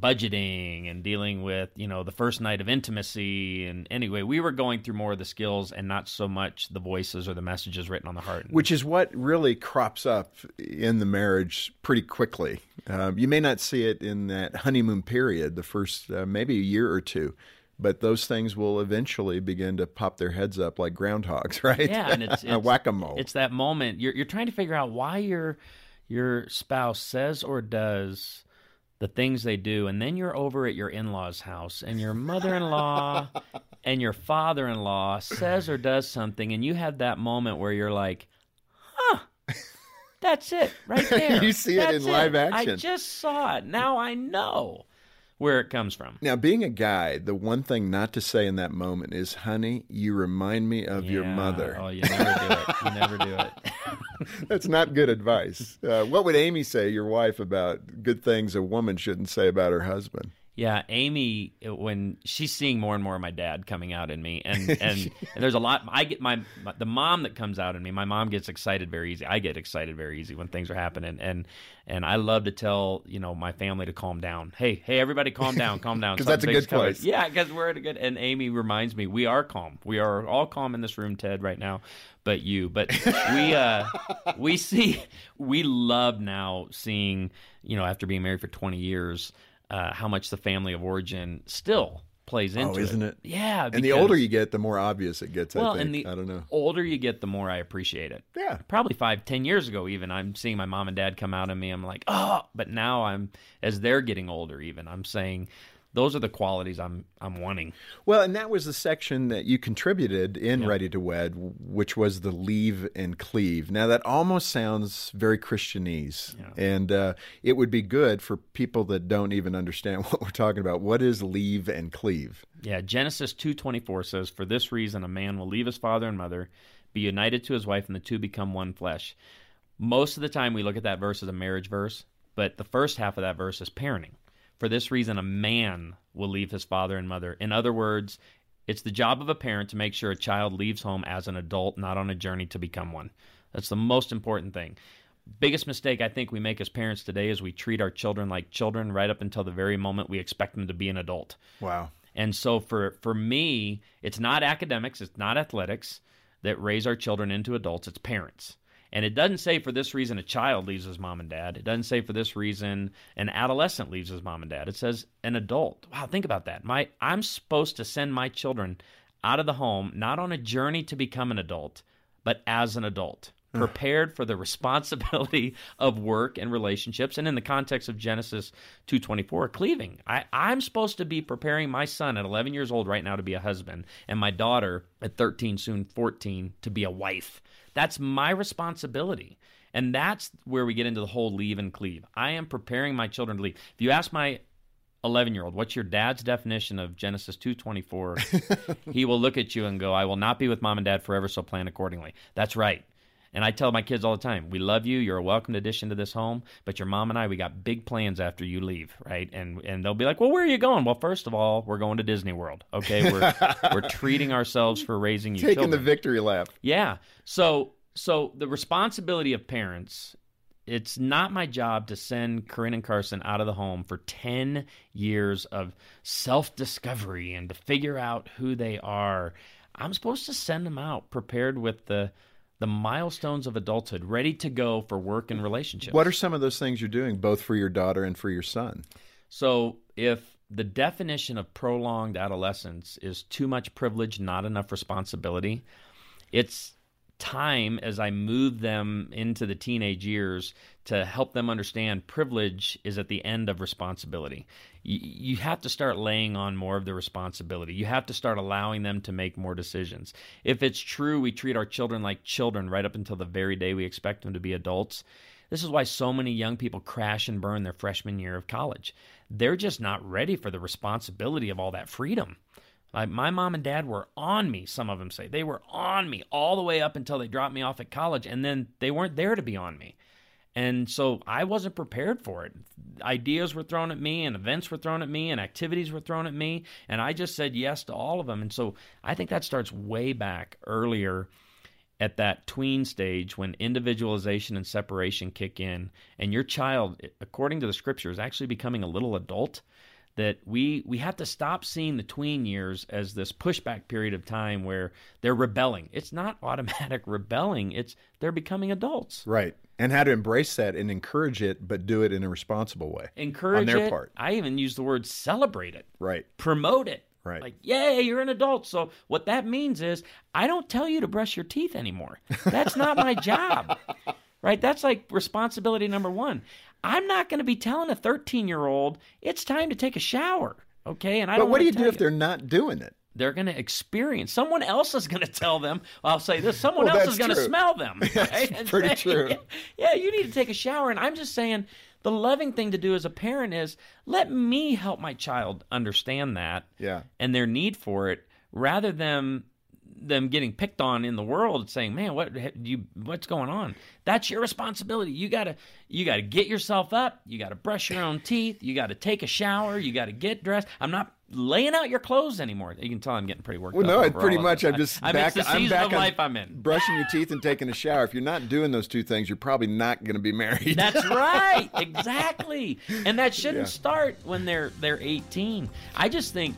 budgeting and dealing with you know the first night of intimacy and anyway we were going through more of the skills and not so much the voices or the messages written on the heart Which is what really crops up in the marriage pretty quickly. Um, you may not see it in that honeymoon period, the first uh, maybe a year or two, but those things will eventually begin to pop their heads up like groundhogs, right? yeah and it's, it's whack a mole. it's that moment you're, you're trying to figure out why your your spouse says or does the things they do and then you're over at your in-laws house and your mother-in-law and your father-in-law says or does something and you have that moment where you're like huh that's it right there. You see it in live action. i just saw it. Now i know where it comes from Now, being a guy, the one thing not to say in that moment is, honey, you remind me of your mother. oh you never do it you never do it That's not good advice. Uh, what would Amy say, your wife, about good things a woman shouldn't say about her husband? Yeah, Amy, when she's seeing more and more of my dad coming out in me, and and, and there's a lot. I get my, my the mom that comes out in me. My mom gets excited very easy. I get excited very easy when things are happening, and and I love to tell you know my family to calm down. Hey, hey, everybody, calm down, calm down. 'Cause that's a good coming. place. Yeah, because we're at a good. And Amy reminds me we are calm. We are all calm in this room, Ted, right now. But you, but we uh we see we love now seeing you know after being married for 20 years uh, how much the family of origin still plays into oh, isn't it? Yeah, And the older you get, the more obvious it gets. well, I think. and the I don't know. older you get, the more I appreciate it. Yeah. Probably five, ten years ago, even I'm seeing my mom and dad come out of me. I'm like, oh, but now I'm as they're getting older, even I'm saying, those are the qualities I'm I'm wanting. Well, and that was the section that you contributed in Ready to Wed, which was the leave and cleave. Now, that almost sounds very Christianese, and uh, it would be good for people that don't even understand what we're talking about. What is leave and cleave? Yeah, Genesis 2:24 says, "For this reason a man will leave his father and mother, be united to his wife, and the two become one flesh." Most of the time we look at that verse as a marriage verse, but the first half of that verse is parenting. For this reason a man will leave his father and mother. In other words, it's the job of a parent to make sure a child leaves home as an adult, not on a journey to become one. That's the most important thing. Biggest mistake I think we make as parents today is we treat our children like children right up until the very moment we expect them to be an adult. Wow. And so for for me, it's not academics, it's not athletics that raise our children into adults, it's parents. And it doesn't say for this reason a child leaves his mom and dad. It doesn't say for this reason an adolescent leaves his mom and dad. It says an adult. Wow, think about that. My I'm supposed to send my children out of the home not on a journey to become an adult, but as an adult prepared for the responsibility of work and relationships and in the context of genesis 2.24 cleaving. I, i'm supposed to be preparing my son at 11 years old right now to be a husband and my daughter at 13 soon 14 to be a wife. That's my responsibility. And that's where we get into the whole leave and cleave. I am preparing my children to leave. If you ask my 11 year old what's your dad's definition of genesis 2.24 he will look at you and go i will not be with mom and dad forever so plan accordingly. That's right and I tell my kids all the time, we love you. You're a welcome addition to this home, but your mom and I, we got big plans after you leave, right? And and they'll be like, well, where are you going? Well, first of all, we're going to Disney World. Okay, we're we're treating ourselves for raising you. Taking children. the victory lap. Yeah. So so the responsibility of parents. It's not my job to send Corinne and Carson out of the home for 10 years of self discovery and to figure out who they are. I'm supposed to send them out prepared with the the milestones of adulthood, ready to go for work and relationships. What are some of those things you're doing, both for your daughter and for your son? So, if the definition of prolonged adolescence is too much privilege, not enough responsibility, it's time as I move them into the teenage years to help them understand privilege is at the end of responsibility. You, have to start laying on more of the responsibility. You have to start allowing them to make more decisions. If it's true we treat our children like children right up until the very day we expect them to be adults, this is why so many young people crash and burn their freshman year of college. They're just not ready for the responsibility of all that freedom. Like my mom and dad were on me, some of them say. They were on me all the way up until they dropped me off at college, and then they weren't there to be on me. And so I wasn't prepared for it. Ideas were thrown at me, and events were thrown at me, and activities were thrown at me, and I just said yes to all of them. And so I think that starts way back earlier at that tween stage when individualization and separation kick in, and your child, according to the scripture, is actually becoming a little adult that we we have to stop seeing the tween years as this pushback period of time where they're rebelling. It's not automatic rebelling. It's they're becoming adults. Right. And how to embrace that and encourage it, but do it in a responsible way. Encourage on their it. part. I even use the word celebrate it. Right. Promote it. Right. Like, yay, you're an adult. So what that means is I don't tell you to brush your teeth anymore. That's not my job. Right? That's like responsibility number one. I'm not going to be telling a 13 year old it's time to take a shower. Okay, and I. But don't But what do you do if they're not doing it? They're going to experience. Someone else is going to tell them. I'll say this. Someone Well, else is going to smell them. Right? And pretty say, true. Yeah, yeah, you need to take a shower. And I'm just saying, the loving thing to do as a parent is let me help my child understand that Yeah. and their need for it, rather than them getting picked on in the world saying man what you what's going on that's your responsibility you got to you got to get yourself up you got to brush your own teeth you got to take a shower you got to get dressed i'm not laying out your clothes anymore you can tell i'm getting pretty worked Well, up no, over pretty much. this. I'm just I, back. it's the I'm back of on life i'm in brushing your teeth and taking a shower. If you're not doing those two things, you're probably not going to be married. That's right, exactly. And that shouldn't Yeah. start when they're they're 18. I just think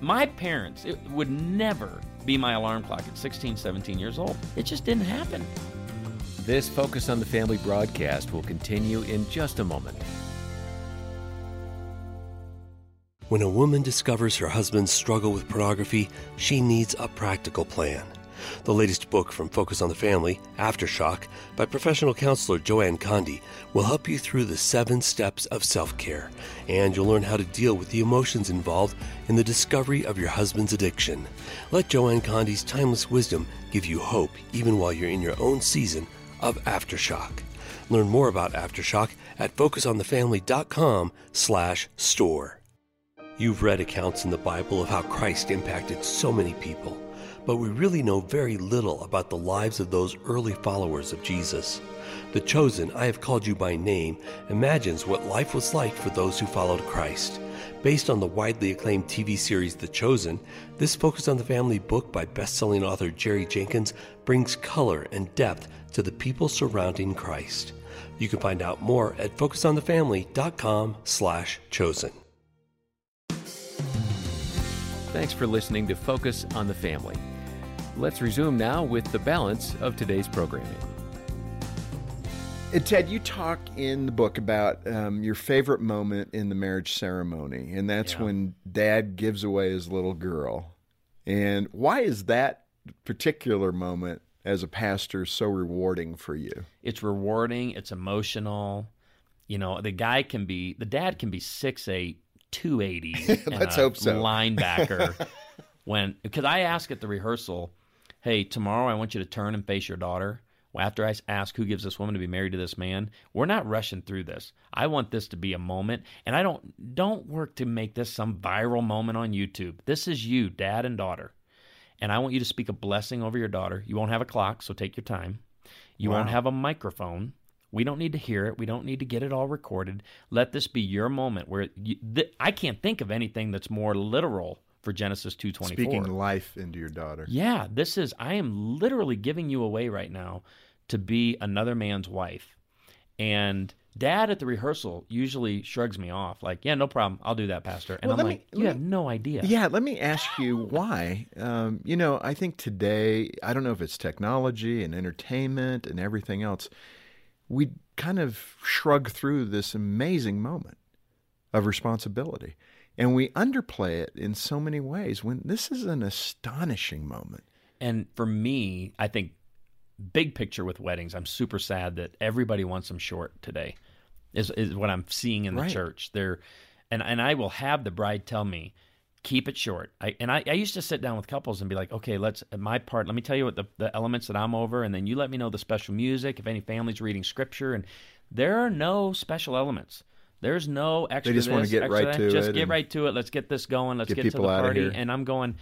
my parents it would never be my alarm clock at 16, 17 years old. It just didn't happen. This Focus on the Family broadcast will continue in just a moment. When a woman discovers her husband's struggle with pornography, she needs a practical plan. The latest book from Focus on the Family, Aftershock, by professional counselor Joann Condie, will help you through the seven steps of self care, and you'll learn how to deal with the emotions involved in the discovery of your husband's addiction. Let Joann Condie's timeless wisdom give you hope even while you're in your own season of Aftershock. Learn more about Aftershock at focusonthefamily.com slash store. You've read accounts in the Bible of how Christ impacted so many people, but we really know very little about the lives of those early followers of Jesus. The Chosen, I Have Called You by Name, imagines what life was like for those who followed Christ. Based on the widely acclaimed TV series The Chosen, this Focus on the Family book by best-selling author Jerry Jenkins brings color and depth to the people surrounding Christ. You can find out more at focusonthefamily.com slash chosen. Thanks for listening to Focus on the Family. Let's resume now with the balance of today's programming. Uh, Ted, you talk in the book about um, your favorite moment in the marriage ceremony, and that's Yeah. when dad gives away his little girl. And why is that particular moment as a pastor so rewarding for you? It's rewarding. It's emotional. You know, the guy can be the dad can be 6'8", 280. Let's hope so. Linebacker. when because I ask at the rehearsal, hey, tomorrow I want you to turn and face your daughter. Well, after I ask who gives this woman to be married to this man, we're not rushing through this. I want this to be a moment, and I don't don't work to make this some viral moment on YouTube. This is you, dad and daughter, and I want you to speak a blessing over your daughter. You won't have a clock, so take your time. You won't have a microphone. We don't need to hear it. We don't need to get it all recorded. Let this be your moment where you, th- I can't think of anything that's more literal for Genesis 2:24. Speaking life into your daughter. Yeah, this is I am literally giving you away right now to be another man's wife. And dad at the rehearsal usually shrugs me off like, "Yeah, no problem. I'll do that, pastor." And Well, I'm like, me- "You have me- no idea." Yeah, let me ask you why. Um, you know, I think today, I don't know if it's technology and entertainment and everything else, we kind of shrug through this amazing moment of responsibility. And we underplay it in so many ways when this is an astonishing moment. And for me, I think big picture with weddings, I'm super sad that everybody wants them short today. Is is what I'm seeing in the Right. church. They're and and I will have the bride tell me, keep it short. I and I, I used to sit down with couples and be like, okay, let's uh, my part. Let me tell you what the, the elements that I'm over, and then you let me know the special music. If any families reading scripture, and there are no special elements. There's no extra. They just wanna get right that. to Just it get right to it. Let's get this going. Let's get get, to the party. here. And I'm going.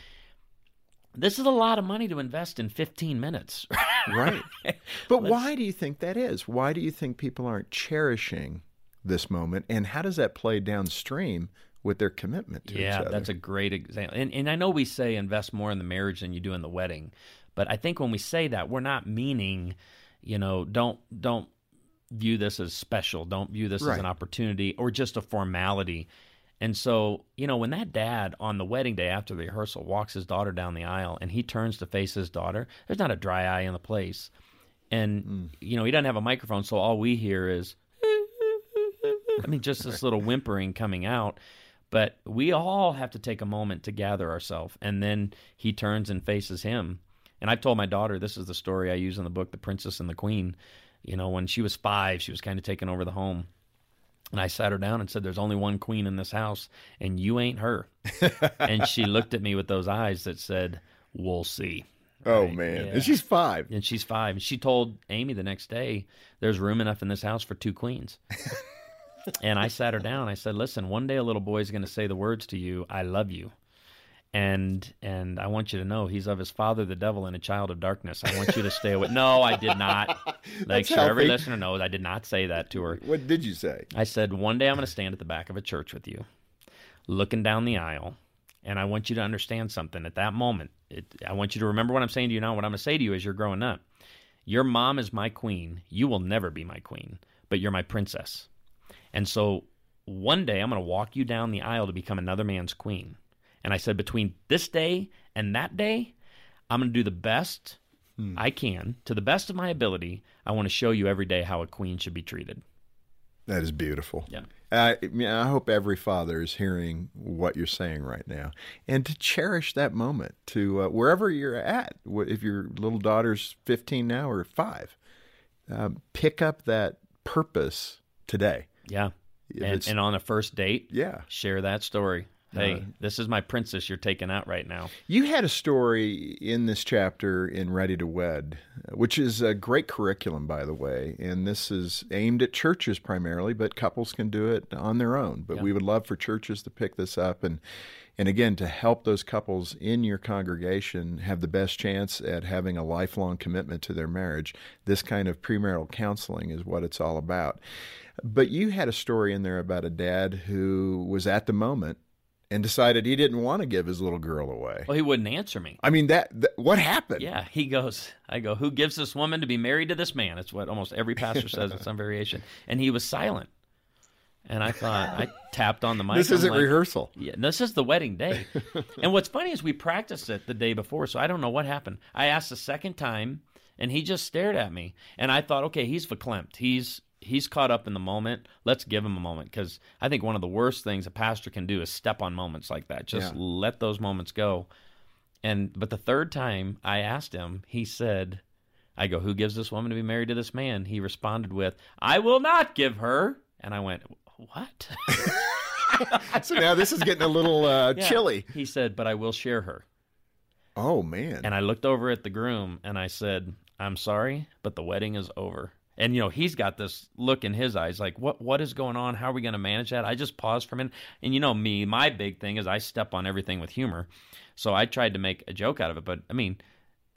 This is a lot of money to invest in 15 minutes. Right. But why do you think that is? Why do you think people aren't cherishing this moment? And how does that play downstream with their commitment to each yeah, that's a great example. And, and I know we say invest more in the marriage than you do in the wedding, but I think when we say that, we're not meaning, you know, don't don't view this as special. Don't view this as an opportunity or just a formality. And so, you know, when that dad on the wedding day after the rehearsal walks his daughter down the aisle and he turns to face his daughter, there's not a dry eye in the place. And, Mm. you know, he doesn't have a microphone, so all we hear is, I mean, just this little whimpering coming out. But we all have to take a moment to gather ourselves. And then he turns and faces him. And I've told my daughter, this is the story I use in the book, The Princess and the Queen. You know, when she was five, she was kind of taking over the home. And I sat her down and said, There's only one queen in this house, and you ain't her. and she looked at me with those eyes that said, We'll see. oh, Right, man. yeah. And she's five. And she's five. And she told Amy the next day, There's room enough in this house for two queens. and I sat her down. I said, Listen, one day a little boy is going to say the words to you, I love you. And and I want you to know he's of his father, the devil, and a child of darkness. I want you to stay away. No, I did not. Make sure every listener knows I did not say that to her. What did you say? I said, one day I'm going to stand at the back of a church with you, looking down the aisle, and I want you to understand something. At that moment, it, I want you to remember what I'm saying to you now. What I'm going to say to you as you're growing up. Your mom is my queen. You will never be my queen, but you're my princess. And so one day I'm going to walk you down the aisle to become another man's queen. And I said, between this day and that day, I'm going to do the best I can, to the best of my ability. I want to show you every day how a queen should be treated. That is beautiful. Yeah. I, I mean, I hope every father is hearing what you're saying right now, and to cherish that moment. To uh, wherever you're at, if your little daughter's 15 now or five, um, pick up that purpose today. Yeah. And, and on a first date, Yeah. share that story. Hey, Uh, this is my princess you're taking out right now. You had a story in this chapter in Ready to Wed, which is a great curriculum, by the way. And this is aimed at churches primarily, but couples can do it on their own. But Yeah. we would love for churches to pick this up and, and again, to help those couples in your congregation have the best chance at having a lifelong commitment to their marriage. This kind of premarital counseling is what it's all about. But you had a story in there about a dad who was at the moment and decided he didn't want to give his little girl away. Well, he wouldn't answer me. I mean that, that what happened? Yeah, he goes, I go, who gives this woman to be married to this man? It's what almost every pastor says in some variation. And he was silent. And I thought, I tapped on the mic. This isn't like, rehearsal. Yeah, this is the wedding day. and what's funny is we practiced it the day before, so I don't know what happened. I asked the second time, And he just stared at me. And I thought, okay, he's verklempt. He's he's caught up in the moment. Let's give him a moment because I think one of the worst things a pastor can do is step on moments like that. Just Yeah. let those moments go. And but the third time I asked him, he said, I go, Who gives this woman to be married to this man? He responded with, I will not give her. And I went, What? so now this is getting a little uh, Yeah. chilly. He said, But I will share her. Oh man. And I looked over at the groom and I said, I'm sorry, but the wedding is over. And you know, he's got this look in his eyes like, what what is going on? How are we going to manage that? I just paused for a minute. And you know me, my big thing is I step on everything with humor. So I tried to make a joke out of it, but I mean,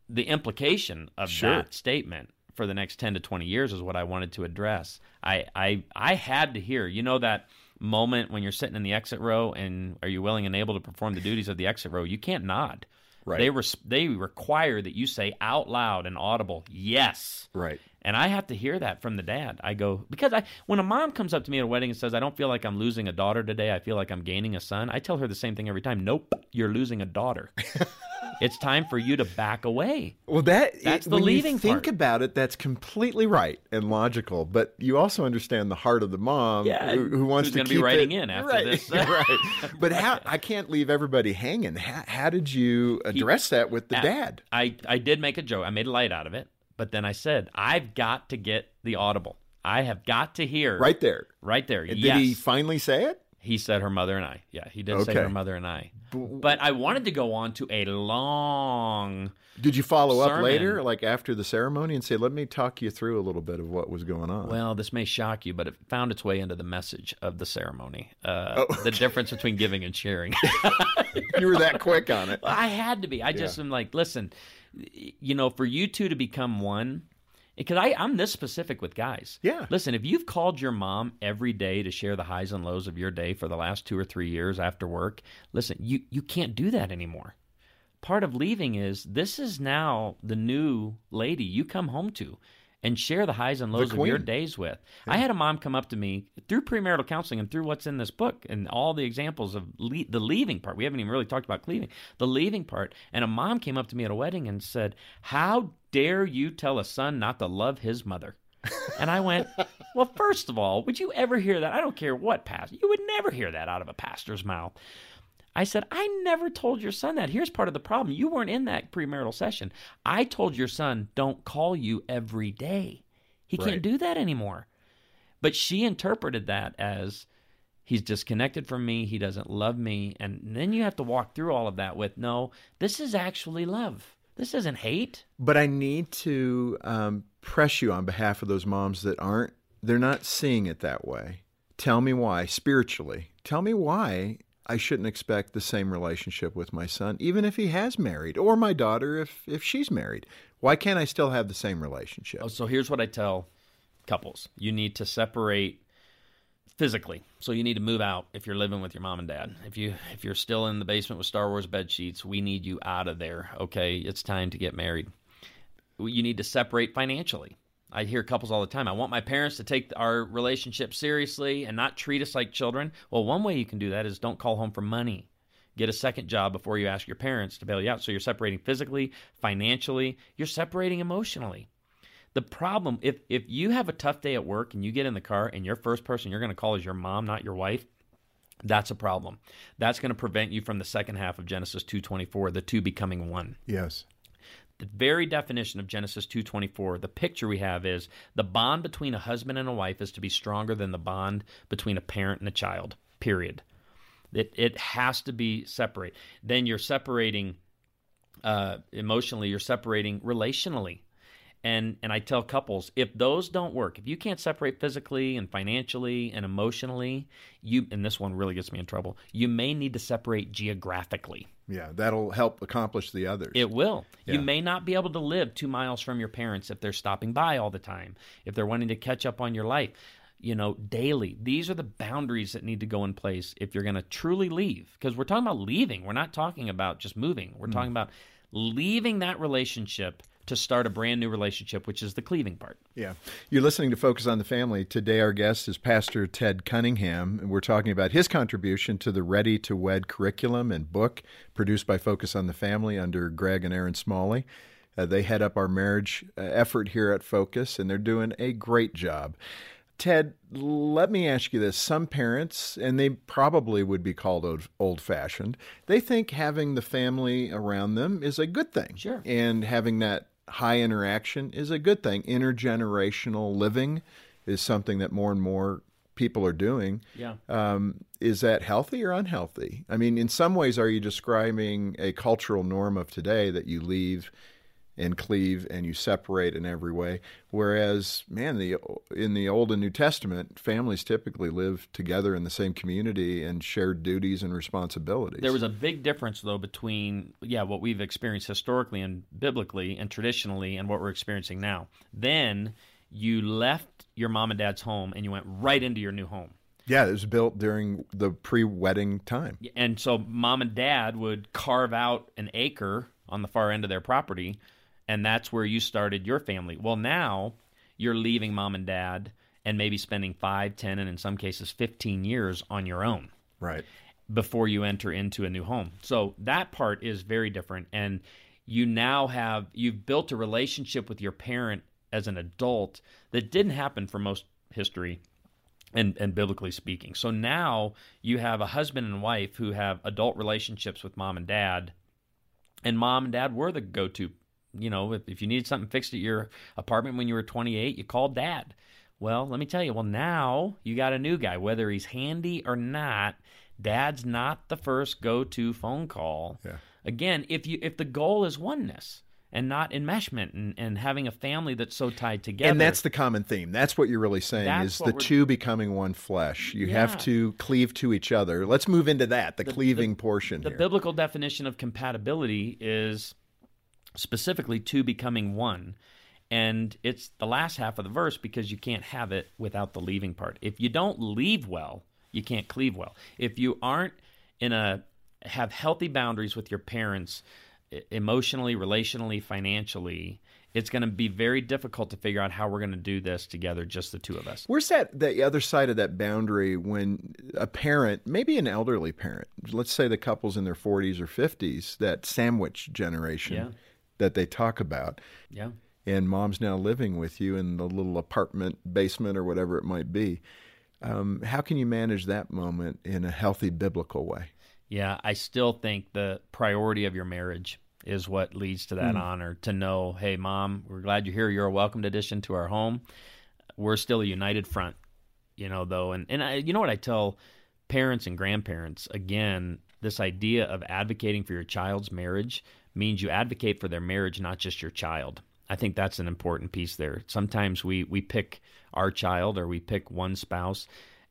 the implication of Sure. that statement for the next 10 to 20 years is what I wanted to address. I I I had to hear, you know that moment when you're sitting in the exit row and are you willing and able to perform the duties of the exit row? You can't nod. Right. They res- they require that you say out loud and audible, yes. Right. And I have to hear that from the dad. I go because I when a mom comes up to me at a wedding and says, "I don't feel like I'm losing a daughter today. I feel like I'm gaining a son." I tell her the same thing every time. Nope, you're losing a daughter. it's time for you to back away. Well, that That's the when leaving you think part. about it, that's completely right and logical. But you also understand the heart of the mom Yeah, who, who wants to keep be writing it- in after right, this. right. But how? I can't leave everybody hanging. How, how did you address that with the dad? I I did make a joke. I made a light out of it, but then I said, "I've got to get the audible. I have got to hear Right there. right there." And yes. Did he finally say it? He said her mother and I. Yeah, he did say her mother and I. But I wanted to go on to a long. Did you follow up later, like after the ceremony, and say, "Let me talk you through a little bit of what was going on"? Well, this may shock you, but it found its way into the message of the ceremony. Uh, Oh, The difference between giving and sharing. you were that quick on it. I had to be. I just am like, listen, you know, for you two to become one, because I I'm this specific with guys. Yeah. Listen, if you've called your mom every day to share the highs and lows of your day for the last two or three years after work, listen, you you can't do that anymore. Part of leaving is this is now the new lady you come home to and share the highs and lows of your days with. I had a mom come up to me through premarital counseling and through what's in this book and all the examples of le- the leaving part. We haven't even really talked about leaving, the leaving part. And a mom came up to me at a wedding and said, How dare you tell a son not to love his mother? And I went, Well, first of all, would you ever hear that? I don't care what pastor. You would never hear that out of a pastor's mouth. I said, I never told your son that. Here's part of the problem. You weren't in that premarital session. I told your son, don't call you every day. He Right. can't do that anymore. But she interpreted that as he's disconnected from me, he doesn't love me. And then you have to walk through all of that with no, this is actually love. This isn't hate. But I need to um, press you on behalf of those moms that aren't, they're not seeing it that way. Tell me why, spiritually. Tell me why I shouldn't expect the same relationship with my son, even if he has married, or my daughter if, if she's married. Why can't I still have the same relationship? Oh, so here's what I tell couples. You need to separate physically. So you need to move out if you're living with your mom and dad. If you if you're still in the basement with star wars bed sheets we need you out of there okay? It's time to get married. You need to separate financially i hear couples all the time i want my parents to take our relationship seriously and not treat us like children. Well one way you can do that is don't call home for money. Get a second job before you ask your parents to bail you out. So you're separating physically financially you're separating emotionally. The problem if if you have a tough day at work and you get in the car and your first person you're going to call is your mom not your wife that's a problem. That's going to prevent you from the second half of genesis 2.24 the two becoming one. Yes. The very definition of genesis 2.24 the picture we have is the bond between a husband and a wife is to be stronger than the bond between a parent and a child period. It, it has to be separate. Then you're separating uh, emotionally you're separating relationally and and I tell couples if those don't work, if you can't separate physically and financially and emotionally, you and this one really gets me in trouble. You may need to separate geographically. Yeah, that'll help accomplish the others. It will. Yeah. You may not be able to live 2 miles from your parents if they're stopping by all the time, if they're wanting to catch up on your life, you know, daily. These are the boundaries that need to go in place if you're going to truly leave because we're talking about leaving. We're not talking about just moving. We're Mm. talking about leaving that relationship to start a brand new relationship, which is the cleaving part. Yeah. You're listening to Focus on the Family. Today, our guest is Pastor Ted Cunningham, and we're talking about his contribution to the Ready to Wed curriculum and book produced by Focus on the Family under Greg and Erin Smalley. Uh, they head up our marriage uh, effort here at Focus, and they're doing a great job. Ted, let me ask you this. Some parents, and they probably would be called old fashioned, they think having the family around them is a good thing. Sure. And having that high interaction is a good thing. Intergenerational living is something that more and more people are doing. Yeah. Um, is that healthy or unhealthy? I mean, in some ways, are you describing a cultural norm of today that you leave and cleave and you separate in every way? Whereas, man, the in the Old and New Testament, families typically live together in the same community and shared duties and responsibilities. There was a big difference, though, between yeah what we've experienced historically and biblically and traditionally and what we're experiencing now. Then you left your mom and dad's home and you went right into your new home. Yeah, it was built during the pre-wedding time. And so mom and dad would carve out an acre on the far end of their property and that's where you started your family. Well, now you're leaving mom and dad and maybe spending 5, 10 and in some cases 15 years on your own. Right. Before you enter into a new home. So that part is very different and you now have you've built a relationship with your parent as an adult that didn't happen for most history and, and biblically speaking. So now you have a husband and wife who have adult relationships with mom and dad, and mom and dad were the go to. You know, if, if you needed something fixed at your apartment when you were 28, you called dad. Well, let me tell you, well, now you got a new guy, whether he's handy or not. Dad's not the first go to phone call. Yeah. Again, if you if the goal is oneness, and not enmeshment and, and having a family that's so tied together. And that's the common theme. That's what you're really saying That's is the two becoming one flesh. You have to cleave to each other. Let's move into that, the, The- cleaving portion the here. biblical definition of compatibility is specifically two becoming one. And it's the last half of the verse because you can't have it without the leaving part. If you don't leave well, you can't cleave well. If you aren't in a have healthy boundaries with your parents emotionally, relationally, financially, it's going to be very difficult to figure out how we're going to do this together just the two of us. Where's that the other side of that boundary when a parent, maybe an elderly parent, let's say the couple's in their 40s or 50s, that sandwich generation Yeah. That they talk about, Yeah. and mom's now living with you in the little apartment basement or whatever it might be. Um, how can you manage that moment in a healthy biblical way? Yeah, I still think the priority of your marriage is what leads to that Mm. honor. To know, hey, mom, we're glad you're here. You're a welcomed addition to our home. We're still a united front, you know. Though, and and I, you know what I tell parents and grandparents again, this idea of advocating for your child's marriage means you advocate for their marriage, not just your child. I think that's an important piece there. Sometimes we we pick our child or we pick one spouse.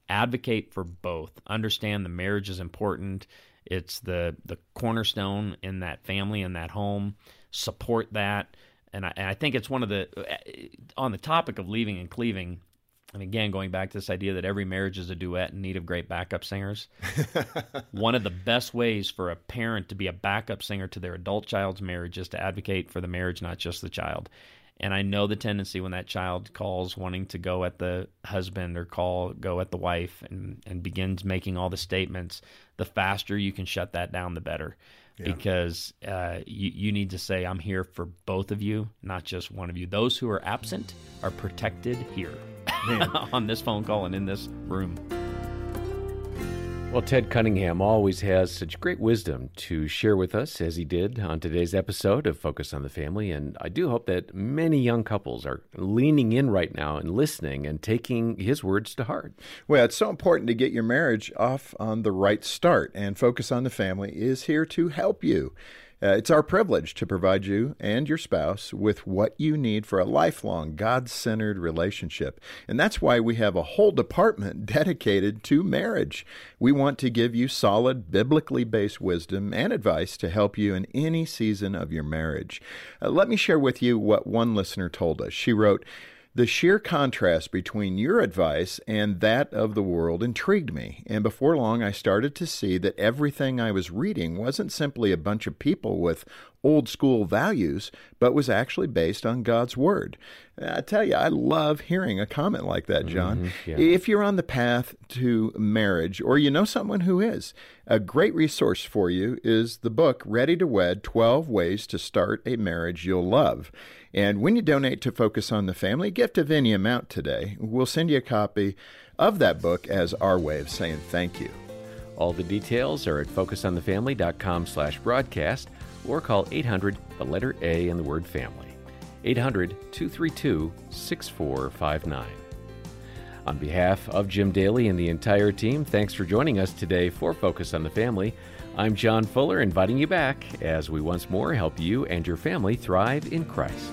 Advocate for both. Understand the marriage is important. It's the the cornerstone in that family in that home. Support that, and I, and I think it's one of the uh, on the topic of leaving and cleaving. And again, going back to this idea that every marriage is a duet in need of great backup singers. one of the best ways for a parent to be a backup singer to their adult child's marriage is to advocate for the marriage, not just the child. And I know the tendency when that child calls wanting to go at the husband or call go at the wife and, and begins making all the statements, the faster you can shut that down, the better. Yeah. Because uh, you, you need to say, I'm here for both of you, not just one of you. Those who are absent are protected here on this phone call and in this room. Well, Ted Cunningham always has such great wisdom to share with us, as he did on today's episode of Focus on the Family. And I do hope that many young couples are leaning in right now and listening and taking his words to heart. Well, it's so important to get your marriage off on the right start, and Focus on the Family is here to help you. Uh, it's our privilege to provide you and your spouse with what you need for a lifelong, God centered relationship. And that's why we have a whole department dedicated to marriage. We want to give you solid, biblically based wisdom and advice to help you in any season of your marriage. Uh, let me share with you what one listener told us. She wrote, the sheer contrast between your advice and that of the world intrigued me, and before long I started to see that everything I was reading wasn't simply a bunch of people with old school values, but was actually based on God's Word. I tell you, I love hearing a comment like that, John. Mm-hmm, yeah. If you're on the path to marriage or you know someone who is, a great resource for you is the book Ready to Wed 12 Ways to Start a Marriage You'll Love. And when you donate to Focus on the Family, gift of any amount today, we'll send you a copy of that book as our way of saying thank you. All the details are at focusonthefamily.com slash broadcast or call 800, the letter A and the word family. 800 232 6459. On behalf of Jim Daly and the entire team, thanks for joining us today for Focus on the Family. I'm John Fuller, inviting you back as we once more help you and your family thrive in Christ.